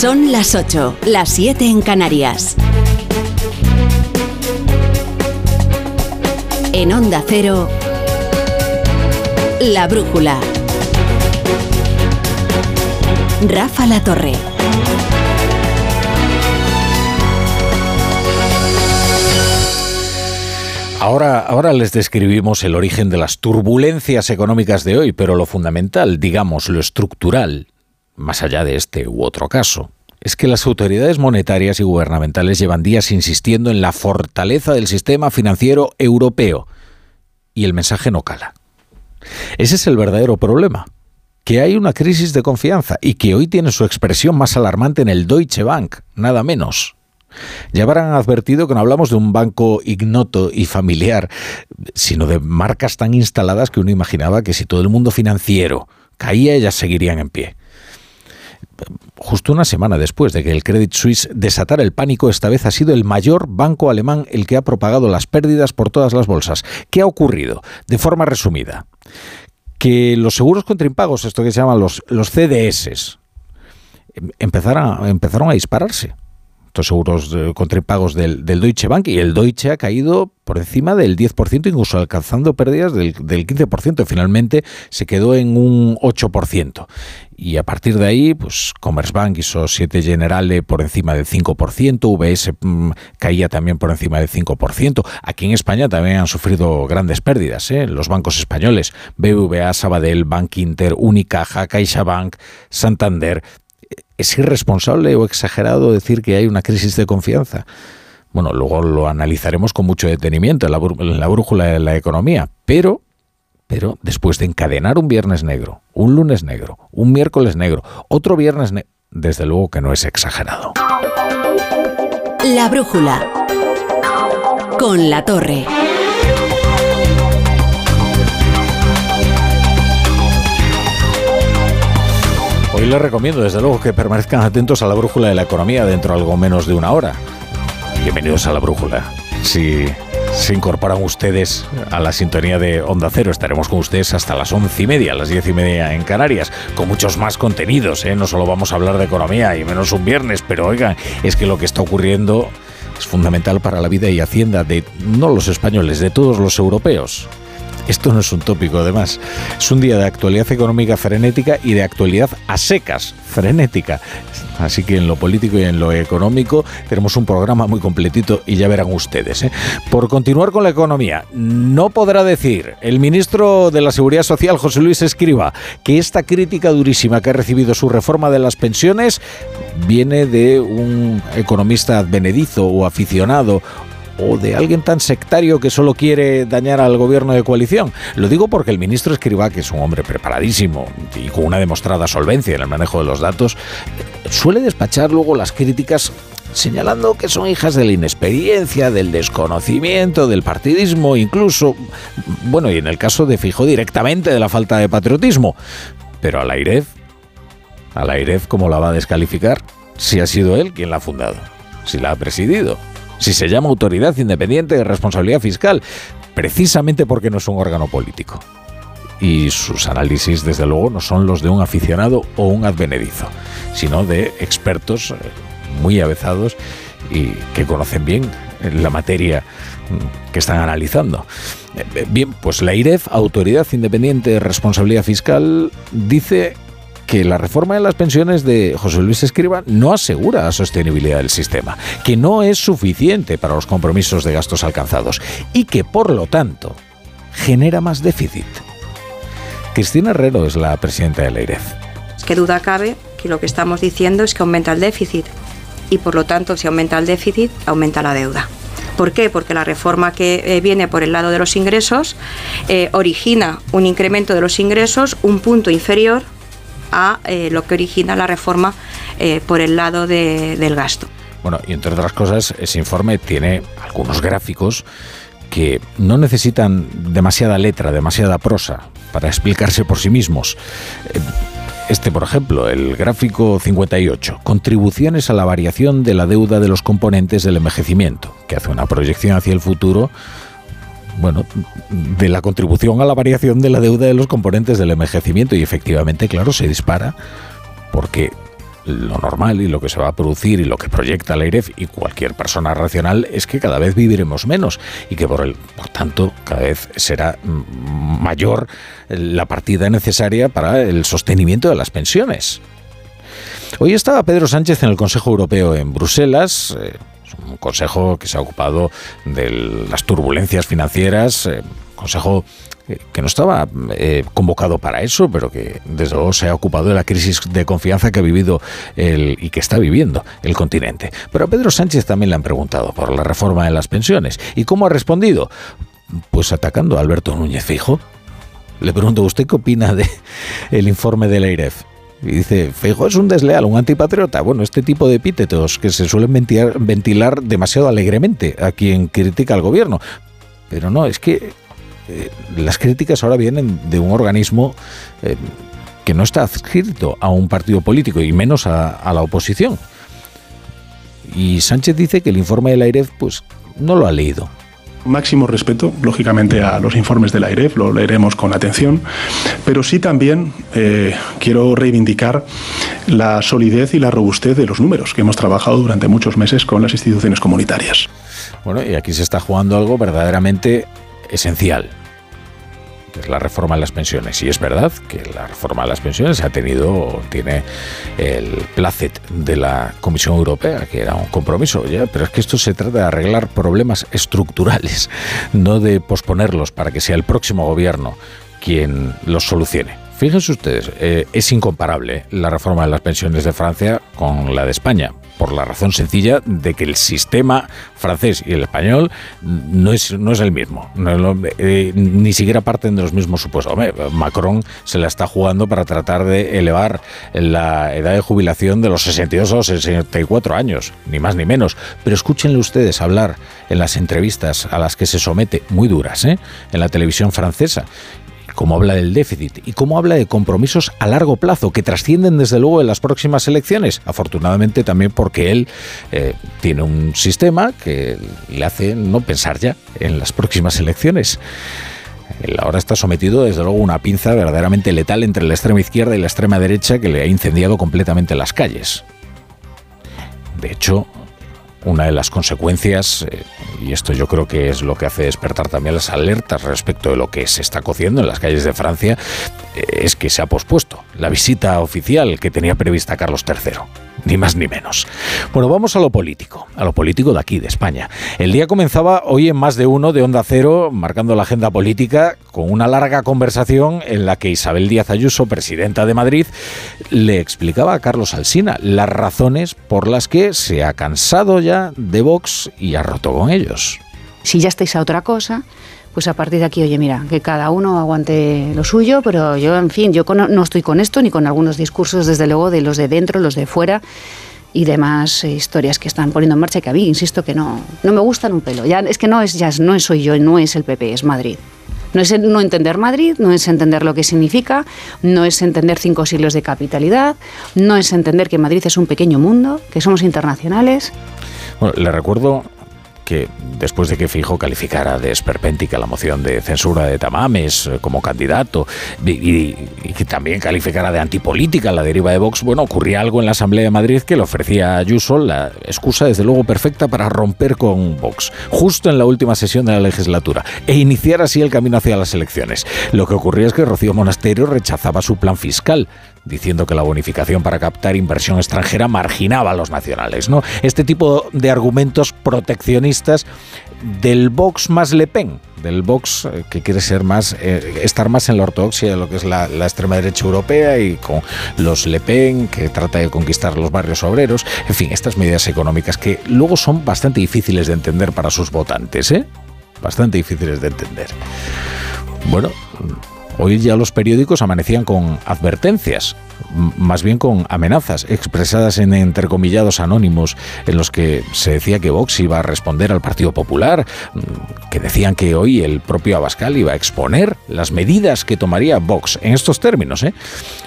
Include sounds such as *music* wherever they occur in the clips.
Son las 8, las 7 en Canarias. En Onda Cero, La Brújula. Rafa La Torre. Ahora, ahora les describimos el origen de las turbulencias económicas de hoy, pero lo fundamental, digamos, lo estructural, más allá de este u otro caso, es que las autoridades monetarias y gubernamentales llevan días insistiendo en la fortaleza del sistema financiero europeo y el mensaje no cala. Ese es el verdadero problema, que hay una crisis de confianza y que hoy tiene su expresión más alarmante en el Deutsche Bank, nada menos. Ya habrán advertido que no hablamos de un banco ignoto y familiar, sino de marcas tan instaladas que uno imaginaba que si todo el mundo financiero caía, ellas seguirían en pie. Justo una semana después de que el Credit Suisse desatara el pánico, esta vez ha sido el mayor banco alemán el que ha propagado las pérdidas por todas las bolsas. ¿Qué ha ocurrido? De forma resumida, que los seguros contra impagos, esto que se llaman los, los CDS, empezaron, empezaron a dispararse estos seguros contra impagos del, del, Deutsche Bank y el Deutsche ha caído por encima del 10%, incluso alcanzando pérdidas del, del 15%. Finalmente se quedó en un 8%. Y a partir de ahí, pues Commerzbank y Societe Generale por encima del 5%, UBS mmm, caía también por encima del 5%. Aquí en España también han sufrido grandes pérdidas, ¿eh? los bancos españoles, BBVA, Sabadell, Bank Inter, Unicaja, CaixaBank, Santander, ¿Es irresponsable o exagerado decir que hay una crisis de confianza? Bueno, luego lo analizaremos con mucho detenimiento en la, brújula de la economía, pero pero después de encadenar un viernes negro, un lunes negro, un miércoles negro, otro viernes negro, desde luego que no es exagerado. La brújula con la torre. Les recomiendo desde luego que permanezcan atentos a la brújula de la economía dentro de algo menos de una hora. Bienvenidos a la brújula. Si se incorporan ustedes a la sintonía de Onda Cero, estaremos con ustedes hasta las once y media, las diez y media en Canarias, con muchos más contenidos. ¿eh? No solo vamos a hablar de economía y menos un viernes, pero oigan, es que lo que está ocurriendo es fundamental para la vida y hacienda de no los españoles, de todos los europeos. Esto no es un tópico, además. Es un día de actualidad económica frenética y de actualidad a secas, frenética. Así que en lo político y en lo económico tenemos un programa muy completito y ya verán ustedes. ¿eh? Por continuar con la economía, no podrá decir el ministro de la Seguridad Social, José Luis Escriba, que esta crítica durísima que ha recibido su reforma de las pensiones viene de un economista advenedizo o aficionado o de alguien tan sectario que solo quiere dañar al gobierno de coalición. Lo digo porque el ministro Escribá, que es un hombre preparadísimo y con una demostrada solvencia en el manejo de los datos, suele despachar luego las críticas señalando que son hijas de la inexperiencia, del desconocimiento, del partidismo, incluso, bueno, y en el caso de Fijo directamente de la falta de patriotismo. Pero a la IREF, a ¿cómo la va a descalificar? Si ha sido él quien la ha fundado, si la ha presidido si se llama Autoridad Independiente de Responsabilidad Fiscal, precisamente porque no es un órgano político. Y sus análisis, desde luego, no son los de un aficionado o un advenedizo, sino de expertos eh, muy avezados y que conocen bien la materia mm, que están analizando. Eh, bien, pues la IREF, Autoridad Independiente de Responsabilidad Fiscal, dice que la reforma de las pensiones de José Luis Escriba no asegura la sostenibilidad del sistema, que no es suficiente para los compromisos de gastos alcanzados y que, por lo tanto, genera más déficit. Cristina Herrero es la presidenta de la IREF. Qué duda cabe que lo que estamos diciendo es que aumenta el déficit y, por lo tanto, si aumenta el déficit, aumenta la deuda. ¿Por qué? Porque la reforma que eh, viene por el lado de los ingresos eh, origina un incremento de los ingresos un punto inferior a eh, lo que origina la reforma eh, por el lado de, del gasto. Bueno, y entre otras cosas, ese informe tiene algunos gráficos que no necesitan demasiada letra, demasiada prosa para explicarse por sí mismos. Eh, este, por ejemplo, el gráfico 58, contribuciones a la variación de la deuda de los componentes del envejecimiento, que hace una proyección hacia el futuro bueno, de la contribución a la variación de la deuda de los componentes del envejecimiento y efectivamente, claro, se dispara porque lo normal y lo que se va a producir y lo que proyecta la IREF y cualquier persona racional es que cada vez viviremos menos y que por, el, por tanto cada vez será mayor la partida necesaria para el sostenimiento de las pensiones. Hoy estaba Pedro Sánchez en el Consejo Europeo en Bruselas. Eh, un consejo que se ha ocupado de las turbulencias financieras, eh, consejo eh, que no estaba eh, convocado para eso, pero que desde luego se ha ocupado de la crisis de confianza que ha vivido el, y que está viviendo el continente. Pero a Pedro Sánchez también le han preguntado por la reforma de las pensiones. ¿Y cómo ha respondido? Pues atacando a Alberto Núñez Fijo. Le pregunto, ¿usted qué opina del el informe de la IREF? Y dice, Feijo es un desleal, un antipatriota. Bueno, este tipo de epítetos que se suelen ventilar, demasiado alegremente a quien critica al gobierno. Pero no, es que eh, las críticas ahora vienen de un organismo eh, que no está adscrito a un partido político y menos a, la oposición. Y Sánchez dice que el informe de la AIREF pues, no lo ha leído máximo respeto, lógicamente, a los informes de la AIREF, lo leeremos con atención, pero sí también eh, quiero reivindicar la solidez y la robustez de los números que hemos trabajado durante muchos meses con las instituciones comunitarias. Bueno, y aquí se está jugando algo verdaderamente esencial que es la reforma de las pensiones. Y es verdad que la reforma de las pensiones ha tenido, tiene el placet de la Comisión Europea, que era un compromiso, ya, pero es que esto se trata de arreglar problemas estructurales, *laughs* no de posponerlos para que sea el próximo gobierno quien los solucione. Fíjense ustedes, eh, es incomparable la reforma de las pensiones de Francia con la de España, por la razón sencilla de que el sistema francés y el español no es, no es el mismo, eh, ni siquiera parten de los mismos supuestos. Macron se la está jugando para tratar de elevar la edad de jubilación de los 62 a los 64 años, ni más ni menos. Pero escúchenle ustedes hablar en las entrevistas a las que se somete, muy duras, ¿eh? en la televisión francesa, cómo habla del déficit y cómo habla de compromisos a largo plazo que trascienden desde luego en las próximas elecciones. Afortunadamente también porque él eh, tiene un sistema que le hace no pensar ya en las próximas elecciones. Él ahora está sometido, desde luego, a una pinza verdaderamente letal entre la extrema izquierda y la extrema derecha que le ha incendiado completamente las calles. De hecho, una de las consecuencias, eh, y esto yo creo que es lo que hace despertar también las alertas respecto de lo que se está cociendo en las calles de Francia, eh, es que se ha pospuesto la visita oficial que tenía prevista Carlos III ni más ni menos. Bueno, vamos a lo político, a lo político de aquí, de España. El día comenzaba hoy en más de uno de Onda Cero, marcando la agenda política, con una larga conversación en la que Isabel Díaz Ayuso, presidenta de Madrid, le explicaba a Carlos Alsina las razones por las que se ha cansado ya de Vox y ha roto con ellos. Si ya estáis a otra cosa, pues a partir de aquí, oye, mira, que cada uno aguante lo suyo, pero yo, en fin, yo no estoy con esto ni con algunos discursos, desde luego, de los de dentro, los de fuera y demás eh, historias que están poniendo en marcha que a mí, insisto, que no, no me gustan un pelo. Ya, es que no es, ya no soy yo, no es el PP, es Madrid. No es no entender Madrid, no es entender lo que significa, no es entender cinco siglos de capitalidad, no es entender que Madrid es un pequeño mundo, que somos internacionales. Bueno, le recuerdo que después de que Fijo calificara de esperpéntica la moción de censura de Tamames eh, como candidato y, que también calificara de antipolítica la deriva de Vox, bueno, ocurría algo en la Asamblea de Madrid que le ofrecía a Ayuso la excusa, desde luego, perfecta para romper con Vox, justo en la última sesión de la legislatura, e iniciar así el camino hacia las elecciones. Lo que ocurría es que Rocío Monasterio rechazaba su plan fiscal, diciendo que la bonificación para captar inversión extranjera marginaba a los nacionales. ¿no? Este tipo de argumentos proteccionistas del Vox más Le Pen, del Vox eh, que quiere ser más eh, estar más en la ortodoxia de lo que es la, extrema derecha europea y con los Le Pen que trata de conquistar los barrios obreros, en fin, estas medidas económicas que luego son bastante difíciles de entender para sus votantes, ¿eh? Bastante difíciles de entender. Bueno, Hoy ya los periódicos amanecían con advertencias, más bien con amenazas expresadas en intercomillados anónimos en los que se decía que Vox iba a responder al Partido Popular, que decían que hoy el propio Abascal iba a exponer las medidas que tomaría Vox en estos términos. ¿eh?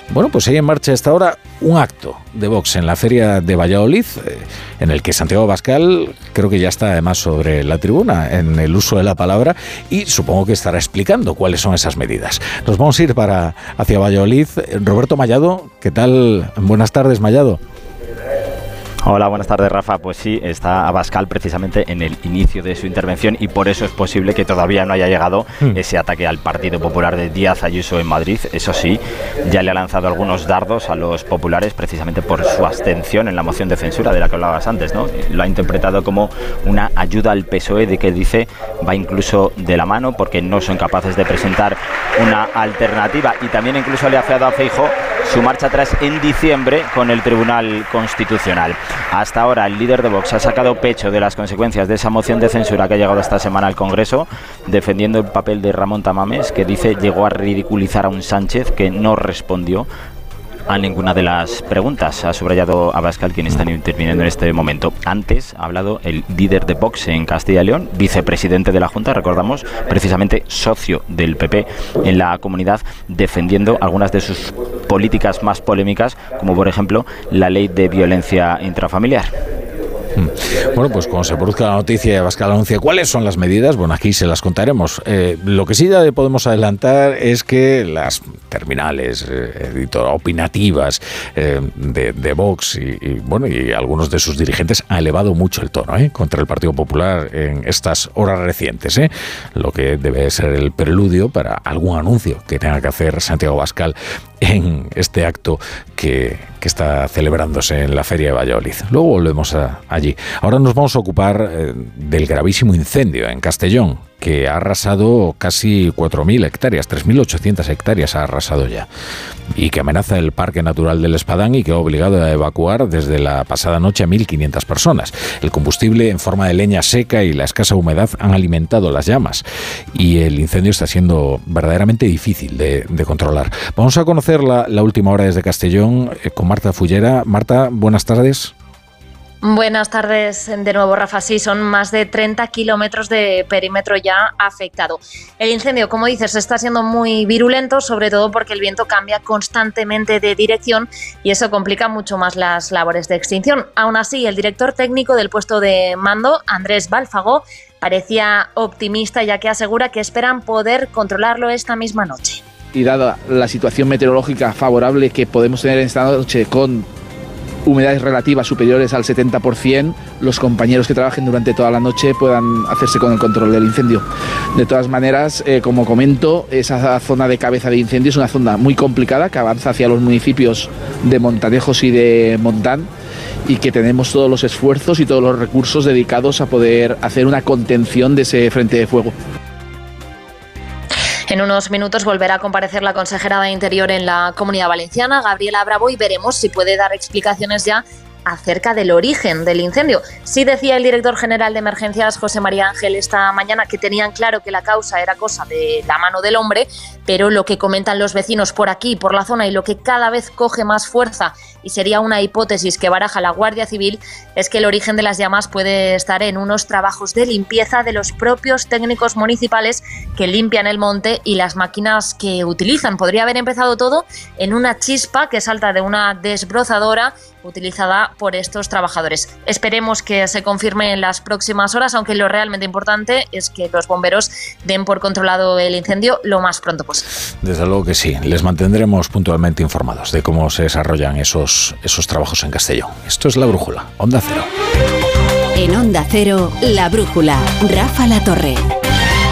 Bueno, pues hay en marcha hasta ahora un acto de Vox en la feria de Valladolid, eh, en el que Santiago Abascal creo que ya está además sobre la tribuna en el uso de la palabra y supongo que estará explicando cuáles son esas medidas. Nos vamos a ir para hacia Valladolid. Roberto Mayado, ¿qué tal? Buenas tardes, Mayado. Hola, buenas tardes, Rafa. Pues sí, está Abascal precisamente en el inicio de su intervención y por eso es posible que todavía no haya llegado hmm. ese ataque al Partido Popular de Díaz Ayuso en Madrid. Eso sí, ya le ha lanzado algunos dardos a los populares precisamente por su abstención en la moción de censura de la que hablabas antes, ¿no? Lo ha interpretado como una ayuda al PSOE de que dice va incluso de la mano porque no son capaces de presentar una alternativa y también incluso le ha feado a Feijo su marcha atrás en diciembre con el Tribunal Constitucional. Hasta ahora el líder de Vox ha sacado pecho de las consecuencias de esa moción de censura que ha llegado esta semana al Congreso, defendiendo el papel de Ramón Tamames, que dice llegó a ridiculizar a un Sánchez que no respondió a ninguna de las preguntas. Ha subrayado Abascal quien está interviniendo en este momento. Antes ha hablado el líder de Vox en Castilla y León, vicepresidente de la Junta, recordamos, precisamente socio del PP en la comunidad, defendiendo algunas de sus políticas más polémicas, como por ejemplo la ley de violencia intrafamiliar. Mm. Bueno, pues cuando se produzca la noticia y Abascal anuncia cuáles son las medidas, bueno, aquí se las contaremos. Eh, lo que sí ya podemos adelantar es que las terminales eh, opinativas eh, de, Vox y, bueno y algunos de sus dirigentes han elevado mucho el tono contra el Partido Popular en estas horas recientes, lo que debe ser el preludio para algún anuncio que tenga que hacer Santiago Abascal en este acto que, está celebrándose en la Feria de Valladolid. Luego volvemos allí. Ahora nos vamos a ocupar eh, del gravísimo incendio en Castellón, que ha arrasado casi 4.000 hectáreas, 3.800 hectáreas ha arrasado ya, y que amenaza el Parque Natural del Espadán y que ha obligado a evacuar desde la pasada noche a 1.500 personas. El combustible en forma de leña seca y la escasa humedad han alimentado las llamas y el incendio está siendo verdaderamente difícil de, controlar. Vamos a conocer la, última hora desde Castellón eh, con Marta Fullera. Marta, buenas tardes. Buenas tardes de nuevo, Rafa. Sí, son más de 30 kilómetros de perímetro ya afectado. El incendio, como dices, está siendo muy virulento, sobre todo porque el viento cambia constantemente de dirección y eso complica mucho más las labores de extinción. Aún así, el director técnico del puesto de mando, Andrés Bálfago, parecía optimista ya que asegura que esperan poder controlarlo esta misma noche. Y dada la situación meteorológica favorable que podemos tener esta noche con humedades relativas superiores al 70%, los compañeros que trabajen durante toda la noche puedan hacerse con el control del incendio. De todas maneras, eh, como comento, esa zona de cabeza de incendio es una zona muy complicada que avanza hacia los municipios de Montanejos y de Montán y que tenemos todos los esfuerzos y todos los recursos dedicados a poder hacer una contención de ese frente de fuego. En unos minutos volverá a comparecer la consejera de Interior en la Comunidad Valenciana, Gabriela Bravo, y veremos si puede dar explicaciones ya acerca del origen del incendio. Sí decía el director general de emergencias, José María Ángel, esta mañana que tenían claro que la causa era cosa de la mano del hombre, pero lo que comentan los vecinos por aquí, por la zona, y lo que cada vez coge más fuerza, y sería una hipótesis que baraja la Guardia Civil, es que el origen de las llamas puede estar en unos trabajos de limpieza de los propios técnicos municipales que limpian el monte y las máquinas que utilizan. Podría haber empezado todo en una chispa que salta de una desbrozadora utilizada por estos trabajadores. Esperemos que se confirme en las próximas horas, aunque lo realmente importante es que los bomberos den por controlado el incendio lo más pronto posible. Desde luego que sí, les mantendremos puntualmente informados de cómo se desarrollan esos, esos trabajos en Castellón. Esto es La Brújula, Onda Cero. En Onda Cero, La Brújula, Rafa La Torre.